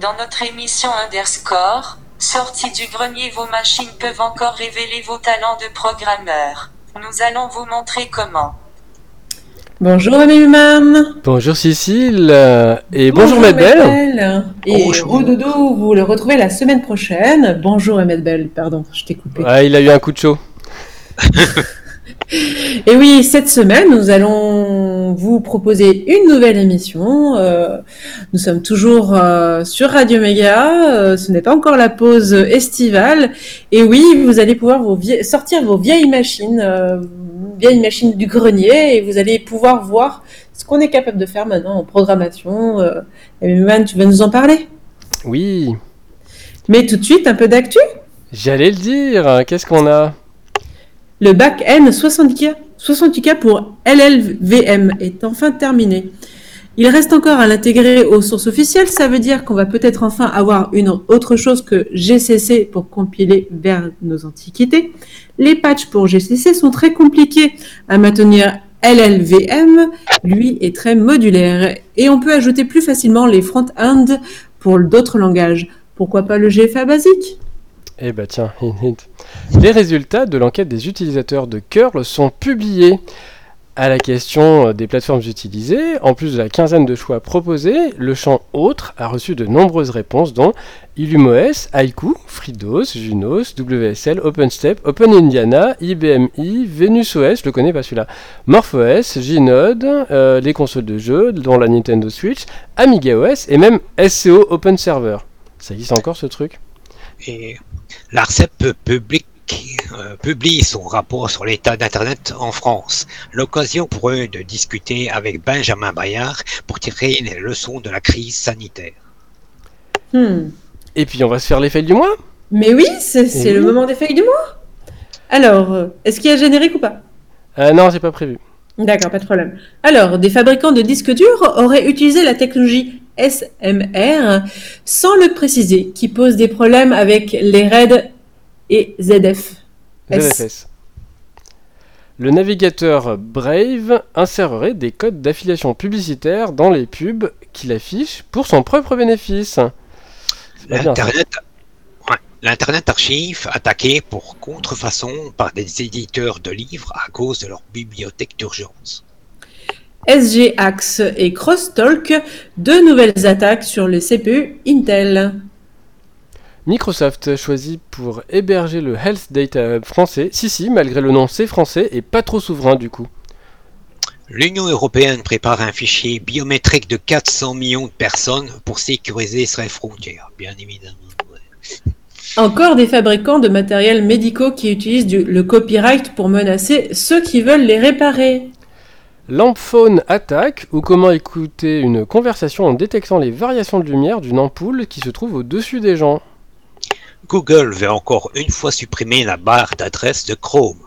Dans notre émission Underscore, sortie du grenier vos machines peuvent encore révéler vos talents de programmeur. Nous allons vous montrer comment. Bonjour Human. Bonjour Cécile euh, et bonjour, bonjour Belle. Et Rododo, vous le retrouvez la semaine prochaine. Bonjour Belle, pardon, je t'ai coupé. Ah, il a eu un coup de chaud. Et oui, cette semaine, nous allons vous proposer une nouvelle émission. Euh, nous sommes toujours euh, sur Radio Méga. Euh, ce n'est pas encore la pause estivale. Et oui, vous allez pouvoir sortir vos vieilles machines, vieilles machines du grenier, et vous allez pouvoir voir ce qu'on est capable de faire maintenant en programmation. et Man, tu vas nous en parler? Oui. Mais tout de suite, un peu d'actu? J'allais le dire. Qu'est-ce qu'on a? Le bac N 68K, pour LLVM est enfin terminé. Il reste encore à l'intégrer aux sources officielles, ça veut dire qu'on va peut-être enfin avoir une autre chose que GCC pour compiler vers nos antiquités. Les patchs pour GCC sont très compliqués à maintenir. LLVM, lui, est très modulaire et on peut ajouter plus facilement les front-end pour d'autres langages. Pourquoi pas le GFA basique? Eh bah tiens, les résultats de l'enquête des utilisateurs de Curl sont publiés. À la question euh, des plateformes utilisées, en plus de la quinzaine de choix proposés, le champ Autres a reçu de nombreuses réponses dont IllumOS, Haiku, FreeDOS, Junos, WSL, OpenStep, OpenIndiana, IBMI, VenusOS, je le connais pas celui-là, MorphOS, Gnode, euh, les consoles de jeux, dont la Nintendo Switch, AmigaOS et même SCO OpenServer. Ça existe encore ce truc? Et l'ARCEP public euh, publie son rapport sur l'état d'Internet en France. L'occasion pour eux de discuter avec Benjamin Bayard pour tirer les leçons de la crise sanitaire. Hmm. Et puis on va se faire les fails du mois? Mais oui, c'est le moment des fails du mois. Alors, euh, est-ce qu'il y a générique ou pas? Euh, Non, c'est pas prévu. D'accord, pas de problème. Alors, des fabricants de disques durs auraient utilisé la technologie SMR sans le préciser, qui pose des problèmes avec les RAID et ZF. ZFS. Le navigateur Brave insérerait des codes d'affiliation publicitaire dans les pubs qu'il affiche pour son propre bénéfice. L'Internet Archive attaqué pour contrefaçon par des éditeurs de livres à cause de leur bibliothèque d'urgence. SGAX et Crosstalk, deux nouvelles attaques sur les CPU Intel. Microsoft choisit pour héberger le Health Data Hub français. Si, si, malgré le nom, c'est français et pas trop souverain du coup. L'Union européenne prépare un fichier biométrique de 400 millions de personnes pour sécuriser ses frontières, bien évidemment. Encore des fabricants de matériel médicaux qui utilisent le copyright pour menacer ceux qui veulent les réparer. Lampphone attaque ou comment écouter une conversation en détectant les variations de lumière d'une ampoule qui se trouve au-dessus des gens. Google veut encore une fois supprimer la barre d'adresse de Chrome.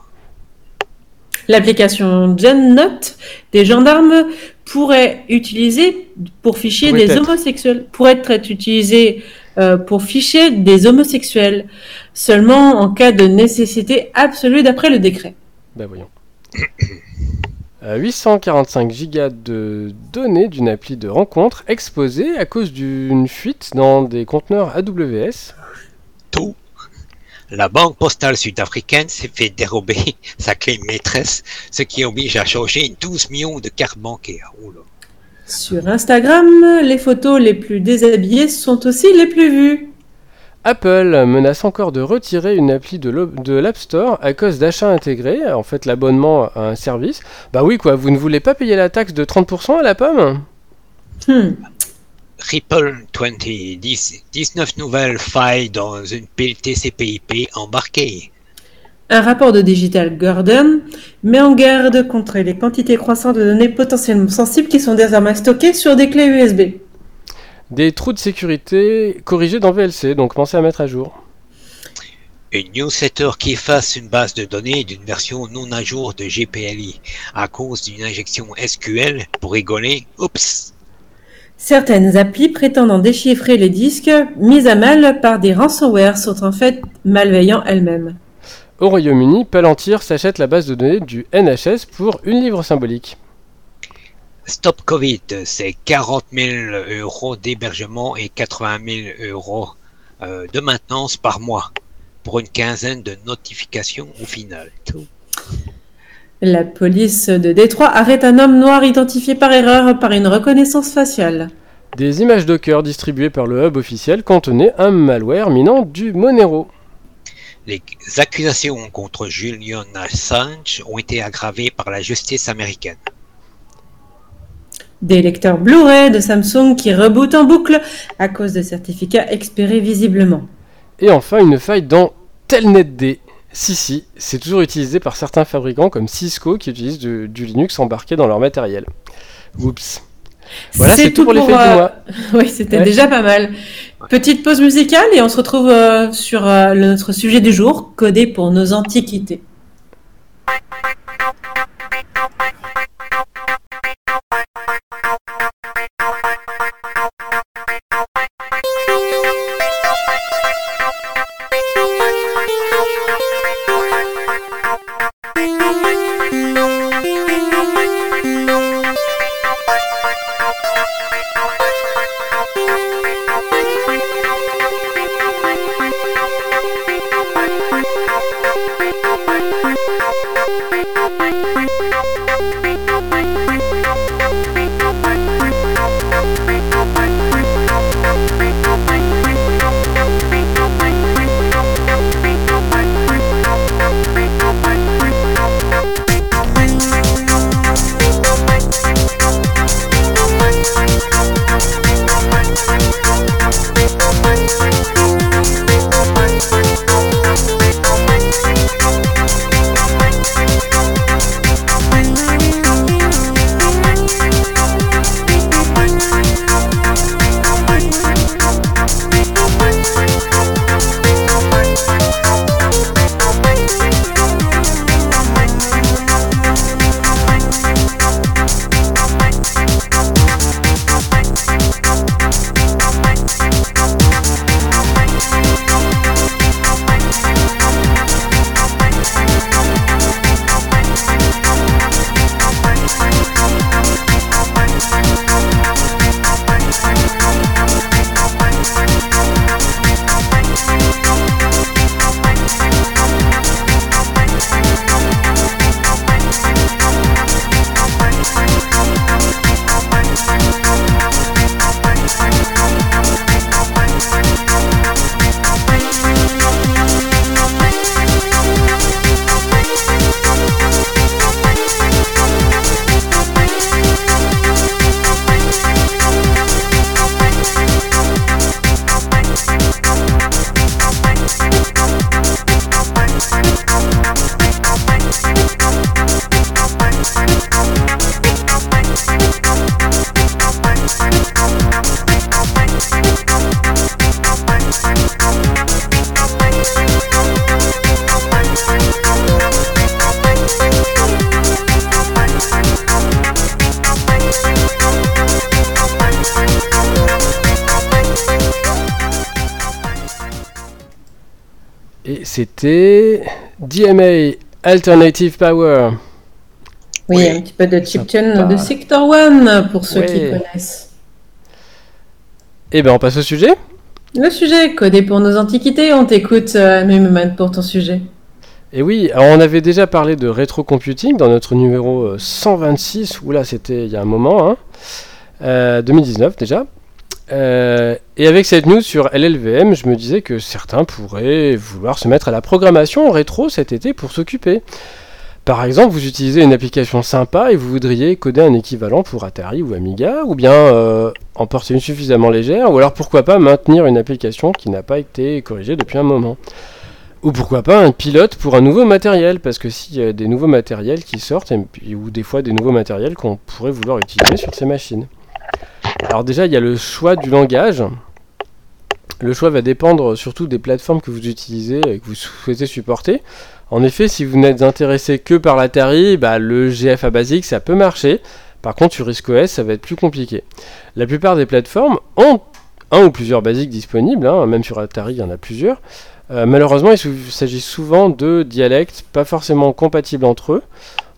L'application GenNote des gendarmes pourrait utiliser pour fichier des homosexuels, pourrait être utilisée euh, pour ficher des homosexuels seulement en cas de nécessité absolue d'après le décret. Ben voyons. 845 gigas de données d'une appli de rencontre exposée à cause d'une fuite dans des conteneurs AWS tout. La banque postale sud-africaine s'est fait dérober sa clé maîtresse, ce qui oblige à changer 12 millions de cartes bancaires. Sur Instagram, les photos les plus déshabillées sont aussi les plus vues. Apple menace encore de retirer une appli de l'App Store à cause d'achats intégrés, en fait l'abonnement à un service. Bah oui quoi, vous ne voulez pas payer la taxe de 30% à la pomme? Hmm. Ripple 20, 19 nouvelles failles dans une pile TCP/IP embarquée. Un rapport de Digital Garden met en garde contre les quantités croissantes de données potentiellement sensibles qui sont désormais stockées sur des clés USB. Des trous de sécurité corrigés dans VLC, donc pensez à mettre à jour. Une newsletter qui efface une base de données d'une version non à jour de GPLI à cause d'une injection SQL pour rigoler. Oups! Certaines applis prétendant déchiffrer les disques mises à mal par des ransomware sont en fait malveillants elles-mêmes. Au Royaume-Uni, Palantir s'achète la base de données du NHS pour une livre symbolique. Stop Covid, c'est 40 000 euros d'hébergement et 80 000 euros euh, de maintenance par mois pour une quinzaine de notifications au final. Tout. La police de Détroit arrête un homme noir identifié par erreur par une reconnaissance faciale. Des images Docker distribuées par le hub officiel contenaient un malware minant du Monero. Les accusations contre Julian Assange ont été aggravées par la justice américaine. Des lecteurs Blu-ray de Samsung qui rebootent en boucle à cause de certificats expirés visiblement. Et enfin, une faille dans TelnetD. Si, si, c'est toujours utilisé par certains fabricants comme Cisco qui utilisent du, du Linux embarqué dans leur matériel. Oups. Voilà, c'est tout pour les du euh, mois. Oui, c'était Ouais. déjà pas mal. Petite pause musicale et on se retrouve euh, sur euh, le- notre sujet du jour, codé pour nos antiquités. C'était DMA Alternative Power. Oui, Oui. un petit peu de chiptune de Sector One pour ceux qui connaissent. Et ben on passe au sujet. Le sujet, codé pour nos antiquités, on t'écoute, euh, Mumuman, pour ton sujet. Et oui, alors on avait déjà parlé de rétrocomputing dans notre numéro euh, 126, oula c'était il y a un moment, hein, euh, 2019 déjà. Euh, et avec cette news sur LLVM, je me disais que certains pourraient vouloir se mettre à la programmation rétro cet été pour s'occuper. Par exemple, vous utilisez une application sympa et vous voudriez coder un équivalent pour Atari ou Amiga, ou bien euh, en porter une suffisamment légère, ou alors pourquoi pas maintenir une application qui n'a pas été corrigée depuis un moment. Ou pourquoi pas un pilote pour un nouveau matériel, parce que s'il y a des nouveaux matériels qui sortent, ou des fois des nouveaux matériels qu'on pourrait vouloir utiliser sur ces machines. Alors déjà, il y a le choix du langage. Le choix va dépendre surtout des plateformes que vous utilisez et que vous souhaitez supporter. En effet, si vous n'êtes intéressé que par l'Atari, bah, le GFA basique, ça peut marcher. Par contre, sur RISC-OS, ça va être plus compliqué. La plupart des plateformes ont un ou plusieurs basiques disponibles, hein, même sur Atari, il y en a plusieurs. Euh, malheureusement, il s'agit souvent de dialectes pas forcément compatibles entre eux.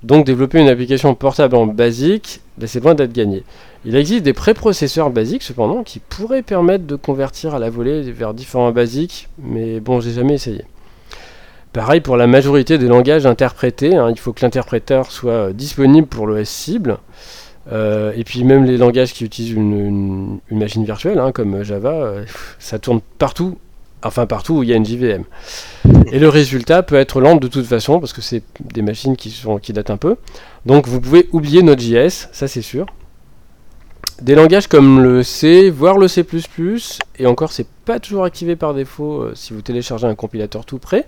Donc développer une application portable en basique, ben, c'est loin d'être gagné. Il existe des préprocesseurs basiques cependant qui pourraient permettre de convertir à la volée vers différents basiques, mais bon, j'ai jamais essayé. Pareil pour la majorité des langages interprétés, hein, il faut que l'interpréteur soit euh, disponible pour l'OS cible. Euh, et puis même les langages qui utilisent une, machine virtuelle, hein, comme Java, euh, ça tourne partout, enfin partout où il y a une JVM. Et le résultat peut être lent de toute façon, parce que c'est des machines qui, sont, qui datent un peu. Donc vous pouvez oublier Node.js, ça c'est sûr. Des langages comme le C, voire le C++, et encore c'est pas toujours activé par défaut si vous téléchargez un compilateur tout prêt,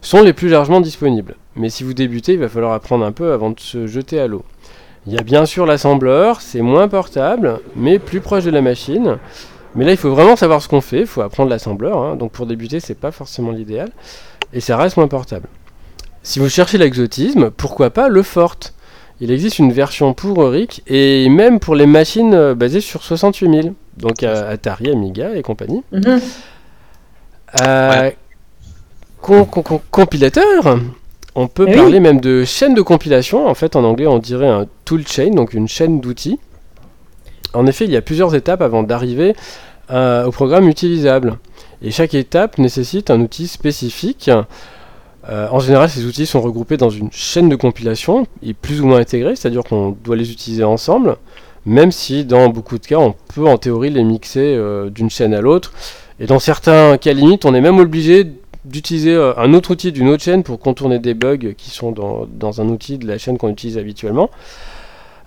sont les plus largement disponibles. Mais si vous débutez, il va falloir apprendre un peu avant de se jeter à l'eau. Il y a bien sûr l'assembleur, c'est moins portable, mais plus proche de la machine. Mais là, il faut vraiment savoir ce qu'on fait, il faut apprendre l'assembleur, hein. donc pour débuter, c'est pas forcément l'idéal, et ça reste moins portable. Si vous cherchez l'exotisme, pourquoi pas le Fort? Il existe une version pour Auric, et même pour les machines euh, basées sur 68000, donc Atari, Amiga et compagnie. Mhm. Euh, compilateur, on peut eh parler même de chaîne de compilation. En fait, en anglais, on dirait un tool chain, donc une chaîne d'outils. En effet, il y a plusieurs étapes avant d'arriver euh, au programme utilisable. Et chaque étape nécessite un outil spécifique. Euh, en général, ces outils sont regroupés dans une chaîne de compilation et plus ou moins intégrés, c'est-à-dire qu'on doit les utiliser ensemble, même si dans beaucoup de cas, on peut en théorie les mixer euh, d'une chaîne à l'autre. Et dans certains cas limites, on est même obligé d'utiliser un autre outil d'une autre chaîne pour contourner des bugs qui sont dans, un outil de la chaîne qu'on utilise habituellement.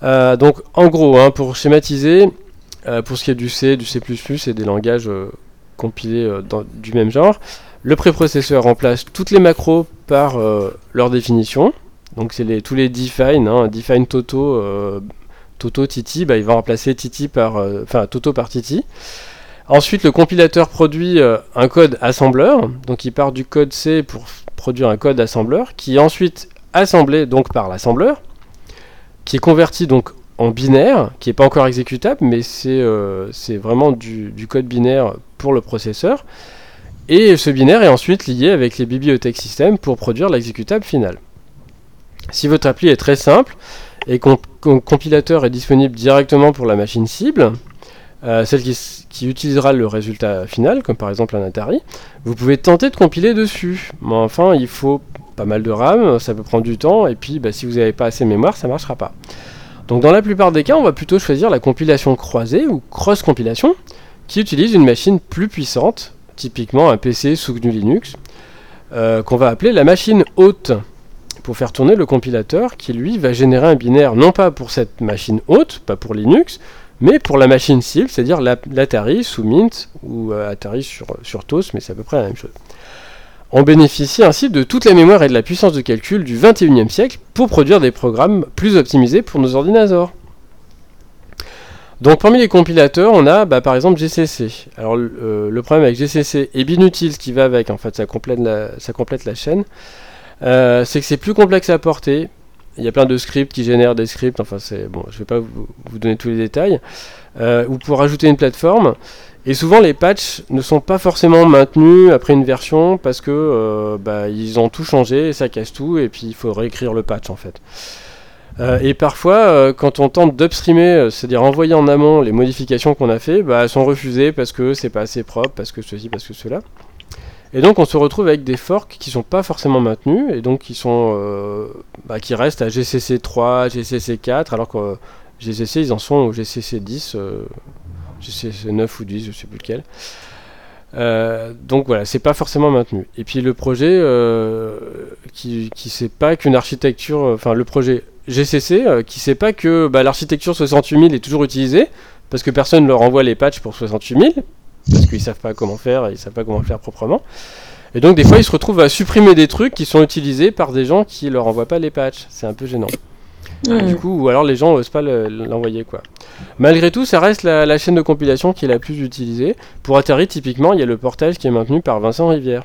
Euh, donc en gros, hein, pour schématiser, euh, pour ce qui est du C, du C++ et des langages compilés du même genre, le préprocesseur remplace toutes les macros par leur définition. Donc c'est les, tous les define, hein, define Toto, Toto Titi, bah, il va remplacer Titi par, enfin Toto par Titi. Ensuite, le compilateur produit euh, un code assembleur. Donc, il part du code C pour produire un code assembleur qui est ensuite assemblé donc par l'assembleur, qui est converti donc en binaire, qui n'est pas encore exécutable, mais c'est euh, vraiment du, code binaire pour le processeur. Et ce binaire est ensuite lié avec les bibliothèques système pour produire l'exécutable final. Si votre appli est très simple et que compilateur est disponible directement pour la machine cible, euh, celle qui, utilisera le résultat final, comme par exemple un Atari, vous pouvez tenter de compiler dessus. Mais enfin, il faut pas mal de RAM, ça peut prendre du temps, et puis bah, si vous n'avez pas assez de mémoire, ça ne marchera pas. Donc dans la plupart des cas, on va plutôt choisir la compilation croisée ou cross-compilation, qui utilise une machine plus puissante, typiquement un PC sous Linux, euh, qu'on va appeler la machine haute, pour faire tourner le compilateur qui lui va générer un binaire non pas pour cette machine haute, pas pour Linux, mais pour la machine cible, c'est-à-dire l'Atari sous Mint ou euh, Atari sur, sur TOS, mais c'est à peu près la même chose. On bénéficie ainsi de toute la mémoire et de la puissance de calcul du 21e siècle pour produire des programmes plus optimisés pour nos ordinateurs. Donc parmi les compilateurs, on a bah, par exemple GCC. Alors euh, le problème avec GCC et Binutil, ce qui va avec, en fait ça complète la, chaîne, euh, c'est que c'est plus complexe à porter, il y a plein de scripts qui génèrent des scripts, enfin c'est je vais pas vous, donner tous les détails, euh, ou pour rajouter une plateforme. Et souvent les patchs ne sont pas forcément maintenus après une version parce que euh, bah, ils ont tout changé, ça casse tout, et puis il faut réécrire le patch en fait. Euh, et parfois, quand on tente d'upstreamer, c'est-à-dire envoyer en amont les modifications qu'on a fait, bah, elles sont refusées parce que c'est pas assez propre, parce que ceci, parce que cela. Et donc on se retrouve avec des forks qui sont pas forcément maintenus et donc qui sont euh, bah, qui restent à GCC 3, GCC 4 alors que euh, GCC ils en sont au GCC 10, GCC 9 ou 10, je sais plus lequel. Euh, donc voilà, c'est pas forcément maintenu. Et puis le projet qui, qui sait pas qu'une architecture, enfin le projet GCC qui sait pas que bah, l'architecture 68000 est toujours utilisée parce que personne ne leur envoie les patchs pour 68000 parce qu'ils savent pas comment faire, ils savent pas comment faire proprement. Et donc des fois ils se retrouvent à supprimer des trucs qui sont utilisés par des gens qui leur envoient pas les patchs. C'est un peu gênant. Du coup, ou alors les gens osent pas l'envoyer quoi. Malgré tout, ça reste la, chaîne de compilation qui est la plus utilisée. Pour Atari, typiquement, il y a le portage qui est maintenu par Vincent Rivière.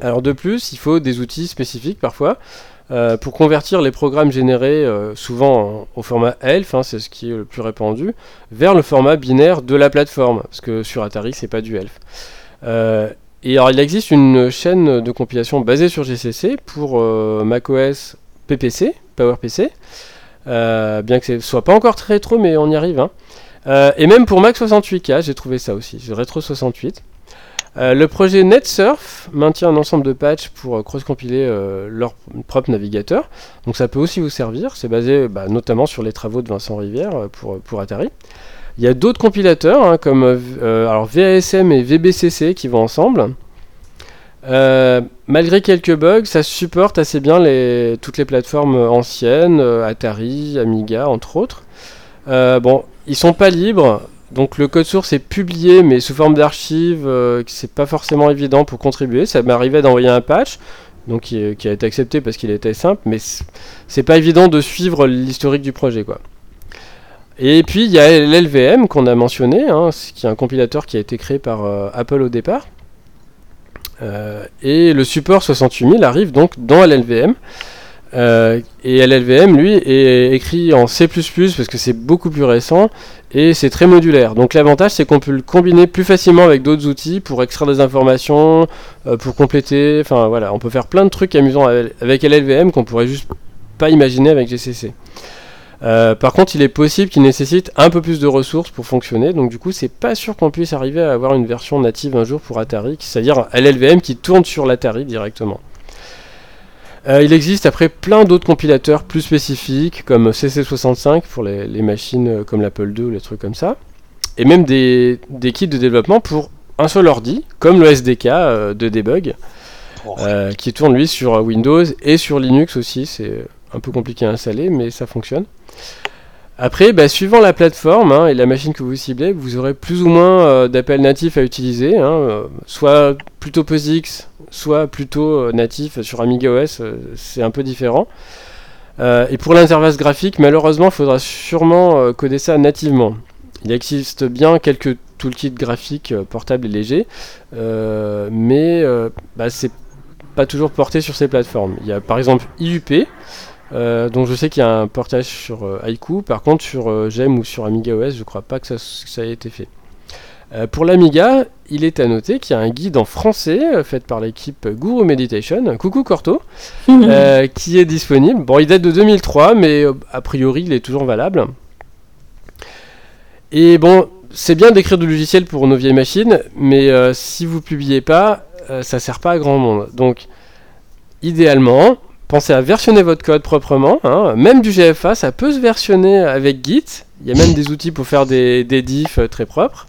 Alors de plus, il faut des outils spécifiques parfois. Euh, pour convertir les programmes générés euh, souvent au format ELF, hein, c'est ce qui est le plus répandu, vers le format binaire de la plateforme, parce que sur Atari c'est pas du ELF. Euh, et alors il existe une chaîne de compilation basée sur GCC pour macOS PPC, PowerPC. Euh, bien que ce soit pas encore très rétro, mais on y arrive. hein. Euh, et même pour Mac 68K, j'ai trouvé ça aussi, Retro 68. Euh, le projet NetSurf maintient un ensemble de patchs pour cross-compiler leur propre navigateur. Donc ça peut aussi vous servir. C'est basé bah, notamment sur les travaux de Vincent Rivière pour, Atari. Il y a d'autres compilateurs hein, comme alors VASM et VBCC qui vont ensemble. Euh, malgré quelques bugs, ça supporte assez bien toutes les plateformes anciennes, euh, Atari, Amiga entre autres. Euh, bon, ils sont pas libres, donc le code source est publié mais sous forme d'archive, euh, c'est pas forcément évident pour contribuer. Ça m'arrivait d'envoyer un patch, donc qui, a été accepté parce qu'il était simple, mais c'est pas évident de suivre l'historique du projet quoi. Et puis il y a l'LVM qu'on a mentionné, hein, qui est un compilateur qui a été créé par Apple au départ. Euh, et le support 68000 arrive donc dans LLVM. Euh, et LLVM, lui, est écrit en C++ parce que c'est beaucoup plus récent et c'est très modulaire. Donc l'avantage, c'est qu'on peut le combiner plus facilement avec d'autres outils pour extraire des informations, euh, pour compléter. Enfin voilà, on peut faire plein de trucs amusants avec avec LLVM qu'on pourrait juste pas imaginer avec GCC. Euh, par contre, il est possible qu'il nécessite un peu plus de ressources pour fonctionner, donc du coup, c'est pas sûr qu'on puisse arriver à avoir une version native un jour pour Atari, c'est-à-dire LLVM qui tourne sur l'Atari directement. Euh, il existe après plein d'autres compilateurs plus spécifiques, comme CC65 pour les, les machines euh, comme l'Apple II ou les trucs comme ça, et même des, des kits de développement pour un seul ordi, comme le SDK euh, de debug, euh, qui tourne lui sur Windows et sur Linux aussi. C'est un peu compliqué à installer, mais ça fonctionne. Après, bah, suivant la plateforme hein, et la machine que vous ciblez, vous aurez plus ou moins euh, d'appels natifs à utiliser, hein, euh, soit plutôt POSIX, soit plutôt euh, natif sur Amiga OS, euh, c'est un peu différent. Et pour l'interface graphique, malheureusement, il faudra sûrement coder ça nativement. Il existe bien quelques toolkits graphiques portables et légers, mais bah, c'est pas toujours porté sur ces plateformes. Il y a par exemple IUP, euh, dont je sais qu'il y a un portage sur euh, Haiku. Par contre, sur euh, GEM ou sur Amiga OS, je crois pas que ça, que ça ait été fait. Pour l'Amiga, il est à noter qu'il y a un guide en français fait par l'équipe Guru Meditation, coucou Corto, qui est disponible. Bon, il date de 2003, mais a priori, il est toujours valable. Et bon, c'est bien d'écrire du logiciel pour nos vieilles machines, mais si vous publiez pas, ça sert pas à grand monde. Donc, idéalement, pensez à versionner votre code proprement. hein. Même du GFA, ça peut se versionner avec Git. Il y a même des outils pour faire des, diffs euh, très propres.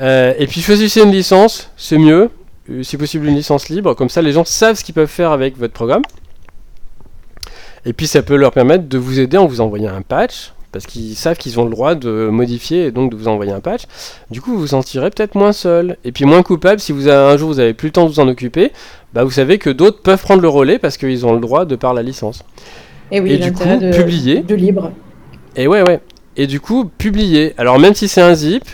Euh, et puis choisissez une licence, c'est mieux. Euh, Si possible une licence libre, comme ça les gens savent ce qu'ils peuvent faire avec votre programme. Et puis ça peut leur permettre de vous aider en vous envoyant un patch, parce qu'ils savent qu'ils ont le droit de modifier et donc de vous envoyer un patch. Du coup, vous vous sentirez peut-être moins seul, et puis moins coupable si vous avez, un jour vous avez plus le temps de vous en occuper. Bah, vous savez que d'autres peuvent prendre le relais parce qu'ils ont le droit de par la licence. Et oui, Et du coup, de, publier. de libre. Et ouais, ouais. Et du coup, publier. Alors même si c'est un zip,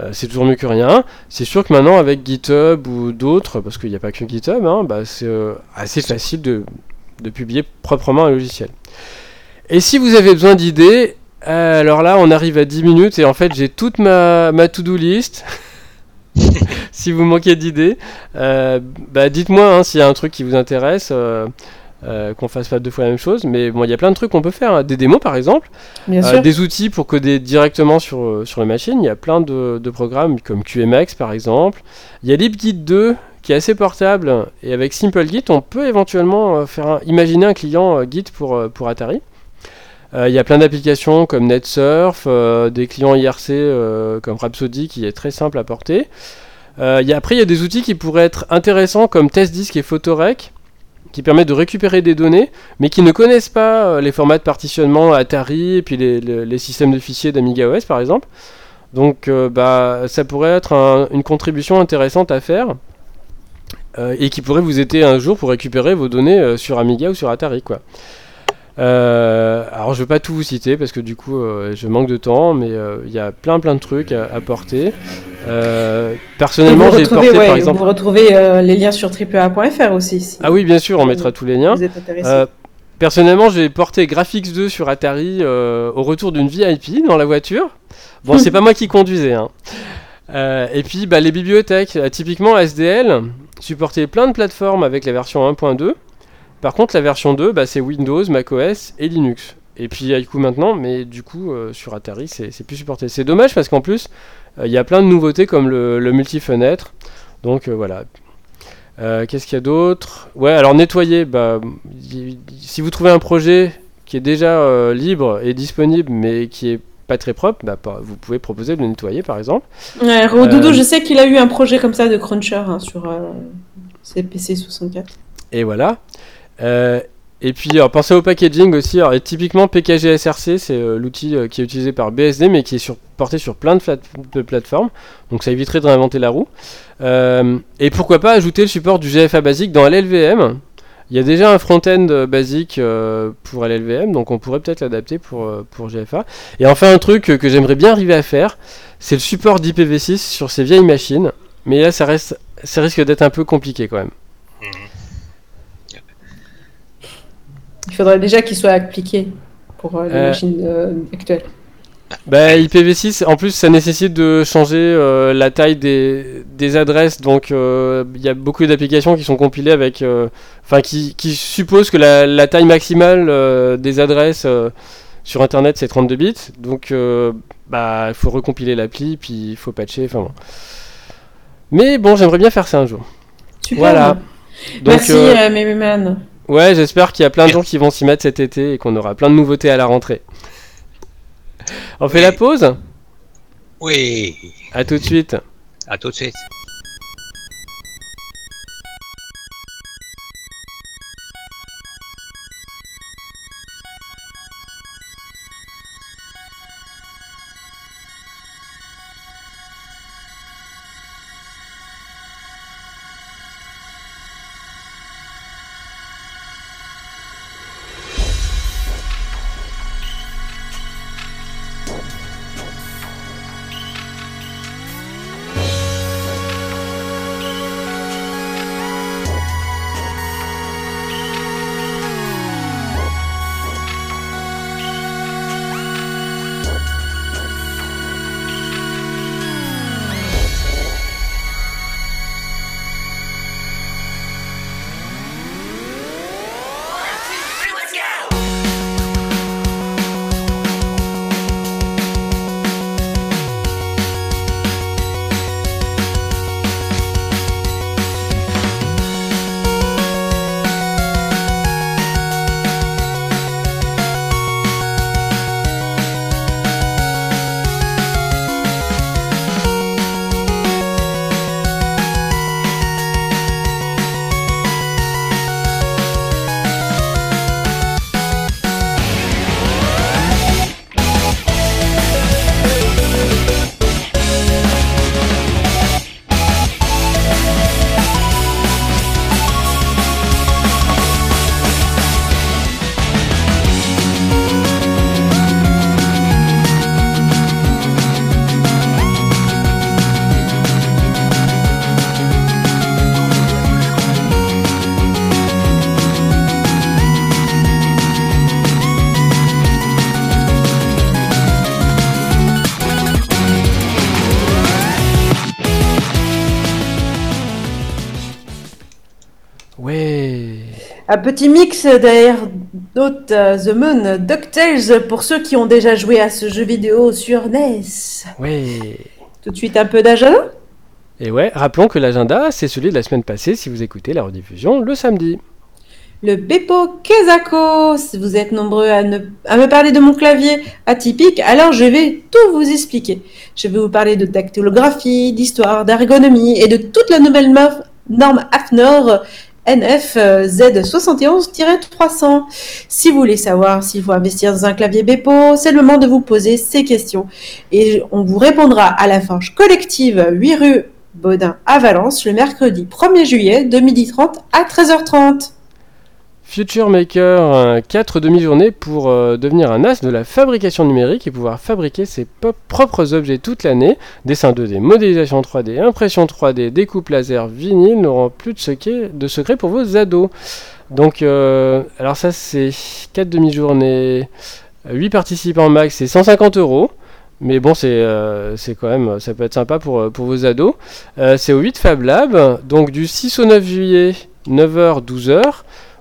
euh, c'est toujours mieux que rien. C'est sûr que maintenant avec GitHub ou d'autres, parce qu'il n'y a pas que GitHub, hein, bah, c'est euh, assez facile de, de publier proprement un logiciel. Et si vous avez besoin d'idées, euh, alors là on arrive à 10 minutes et en fait j'ai toute ma, ma to-do list. si vous manquez d'idées, euh, bah, dites-moi hein, s'il y a un truc qui vous intéresse. euh, euh, qu'on fasse pas deux fois la même chose, mais bon, il y a plein de trucs qu'on peut faire. hein. Des démos par exemple, Bien sûr. des outils pour coder directement sur, sur les machines. Il y a plein de, de programmes comme QMX par exemple. Il y a LibGit 2 qui est assez portable et avec SimpleGit on peut éventuellement faire un- imaginer un client Git pour, pour Atari. Euh, il y a plein d'applications comme NetSurf, euh, des clients IRC euh, comme Rhapsody qui est très simple à porter. Y a- après il y a des outils qui pourraient être intéressants comme TestDisk et Photorec qui permettent de récupérer des données mais qui ne connaissent pas les formats de partitionnement Atari et puis les, systèmes de fichiers d'Amiga OS par exemple. Donc bah, ça pourrait être un- une contribution intéressante à faire et qui pourrait vous aider un jour pour récupérer vos données sur Amiga ou sur Atari quoi. Euh, alors je vais pas tout vous citer parce que du coup euh, je manque de temps mais euh, il y a plein plein de trucs à, à porter. Euh, personnellement j'ai porté ouais, par exemple... vous retrouvez euh, les liens sur AAA.fr aussi. Si Ah oui bien sûr on mettra tous les liens. vous êtes intéressé. Euh, personnellement, j'ai porté Graphics 2 sur Atari au retour d'une VIP dans la voiture. Bon, c'est pas moi qui conduisais. Hein. Et puis, bah, les bibliothèques, typiquement SDL, supportait plein de plateformes avec la version 1.2. Par contre, la version 2, bah, c'est Windows, macOS et Linux. Et puis Haiku maintenant, mais du coup, euh, sur Atari, c'est plus supporté. C'est dommage parce qu'en plus, euh, il y a plein de nouveautés comme le, le multi-fenêtre. Donc euh, voilà. Qu'est-ce qu'il y a d'autre? Ouais, alors nettoyer, bah, y- y- si vous trouvez un projet qui est déjà libre et disponible, mais qui est pas très propre, bah, vous pouvez proposer de le nettoyer par exemple. Ouais, Rodoudou, Euh, je sais qu'il a eu un projet comme ça de Cruncher hein, sur euh, ses PC 64. Et voilà. Euh, et puis, alors, pensez au packaging aussi. Et typiquement, PKG SRC, c'est euh, l'outil euh, qui est utilisé par BSD, mais qui est sur- porté sur plein de, plateformes. Donc, ça éviterait de réinventer la roue. Et pourquoi pas ajouter le support du GFA basique dans LLVM Il y a déjà un front-end basique pour LLVM, donc on pourrait peut-être l'adapter pour, pour GFA. Et enfin, un truc que j'aimerais bien arriver à faire, c'est le support d'IPv6 sur ces vieilles machines. Mais là, ça, reste, ça risque d'être un peu compliqué quand même. Il faudrait déjà qu'il soit appliqué pour euh, les Euh, machines euh, actuelles. Bah, IPv6, en plus, ça nécessite de changer euh, la taille des, des adresses. Donc, euh, il y a beaucoup d'applications qui sont compilées avec. euh, Enfin, qui, qui supposent que la, la taille maximale des adresses sur Internet, c'est 32 bits. Donc, bah, il faut recompiler l'appli, puis il faut patcher. Enfin bon. Mais bon, j'aimerais bien faire ça un jour. Super. Voilà. Donc, Merci, Méméman. Ouais, j'espère qu'il y a plein de gens qui vont s'y mettre cet été et qu'on aura plein de nouveautés à la rentrée. On fait la pause? Oui, À tout de suite. à tout de suite. Un petit mix derrière d'autres euh, The Moon, DuckTales pour ceux qui ont déjà joué à ce jeu vidéo sur NES. Ouais. Tout de suite un peu d'agenda? Et ouais, rappelons que l'agenda, c'est celui de la semaine passée si vous écoutez la rediffusion le samedi. Le Beppo Kezako. Si vous êtes nombreux à, ne- à me parler de mon clavier atypique, alors je vais tout vous expliquer. Je vais vous parler de dactylographie, d'histoire, d'ergonomie et de toute la nouvelle norme AFNOR NF euh, Z71-300. Si vous voulez savoir s'il faut investir dans un clavier Beppo, c'est le moment de vous poser ces questions. Et on vous répondra à la Forge collective 8 rue Baudin à Valence le mercredi 1er juillet de 12h30 à 13h30. Future Maker, 4 demi-journées pour euh, devenir un as de la fabrication numérique et pouvoir fabriquer ses propres objets toute l'année. Dessin 2D, modélisation 3D, impression 3D, découpe laser, vinyle n'auront plus de secret, de secret pour vos ados. Donc, euh, alors ça c'est 4 demi-journées, 8 participants max, c'est 150 euros. Mais bon, c'est euh, c'est quand même, ça peut être sympa pour, pour vos ados. C'est au 8 Fab Lab, donc du 6 au 9 juillet, 9h, 12h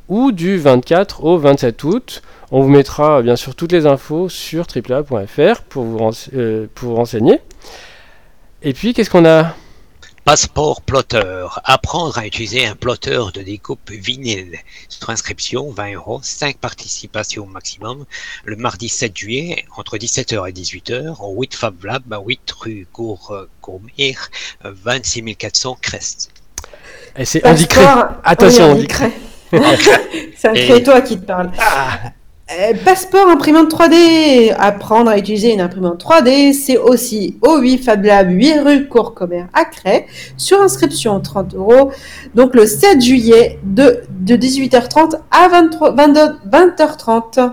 ou du 24 au 27 août. On vous mettra bien sûr toutes les infos sur AAA.fr pour vous, rense- euh, pour vous renseigner. Et puis, qu'est-ce qu'on a? Passeport plotter. Apprendre à utiliser un plotter de découpe vinyle. Sur inscription, 20 euros, 5 participations maximum. Le mardi 7 juillet, entre 17h et 18h, au 8 Fab Lab, 8 rue Cour Courmire, 26 400 Crest. Et c'est Andy Cray. Passeport- Attention. C'est un Et- crétois qui te parle. Euh, passeport imprimante 3D. Apprendre à utiliser une imprimante 3D, c'est aussi au 8 Fab Lab, 8 rue Courcommer à Cray. Sur inscription, 30 euros. Donc le 7 juillet de, de 18h30 à 23, 22 20h30.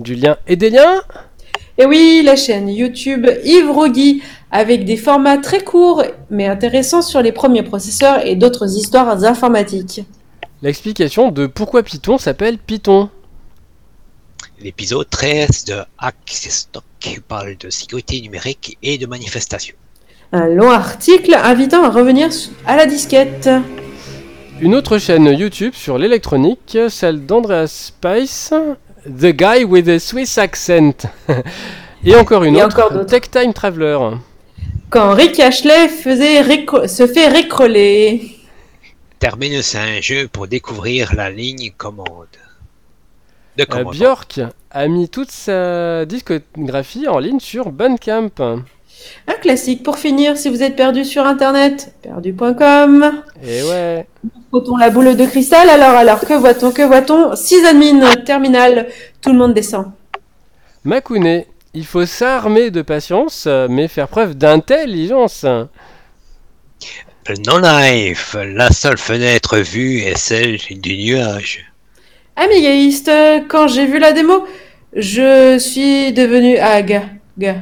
Du lien et des liens Et oui, la chaîne YouTube Yves Rogui avec des formats très courts mais intéressants sur les premiers processeurs et d'autres histoires informatiques. L'explication de pourquoi Python s'appelle Python. L'épisode 13 de Hackstock parle de sécurité numérique et de manifestation. Un long article invitant à revenir à la disquette. Une autre chaîne YouTube sur l'électronique, celle d'Andreas Spice, The Guy with a Swiss Accent. Et encore une Et autre, encore d'autres. Tech Time Traveler. Quand Rick Ashley faisait se fait récoller. Terminus un jeu pour découvrir la ligne commande. De Euh. Björk a mis toute sa discographie en ligne sur Bandcamp. Un classique pour finir si vous êtes perdu sur internet. Perdu.com. Et ouais. Faut-on la boule de cristal Alors, alors, que voit-on Que voit-on? 6 admin, terminal, tout le monde descend. Makune, il faut s'armer de patience, mais faire preuve d'intelligence. Non-life, la seule fenêtre vue est celle du nuage. Amigaïste, quand j'ai vu la démo, je suis devenu ag. Ga.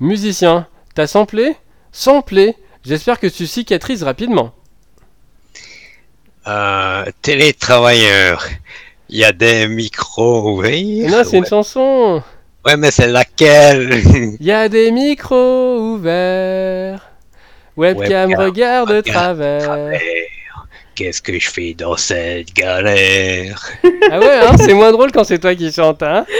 Musicien, t'as samplé? Samplé. J'espère que tu cicatrises rapidement. Euh, télétravailleur, il y a des micros ouverts? Non, c'est une chanson. Ouais, mais c'est laquelle? Il y a des micros ouverts. Webcam, Webcam, regarde de travers. Travers. Qu'est-ce que je fais dans cette galère? Ah ouais, hein, c'est moins drôle quand c'est toi qui chantes, hein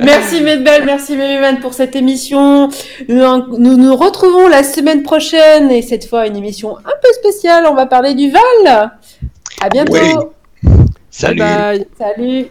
Merci Medbel, merci Méluman pour cette émission. Nous, nous nous retrouvons la semaine prochaine et cette fois une émission un peu spéciale. On va parler du Val. À bientôt. Oui. Salut Bye bye. Salut.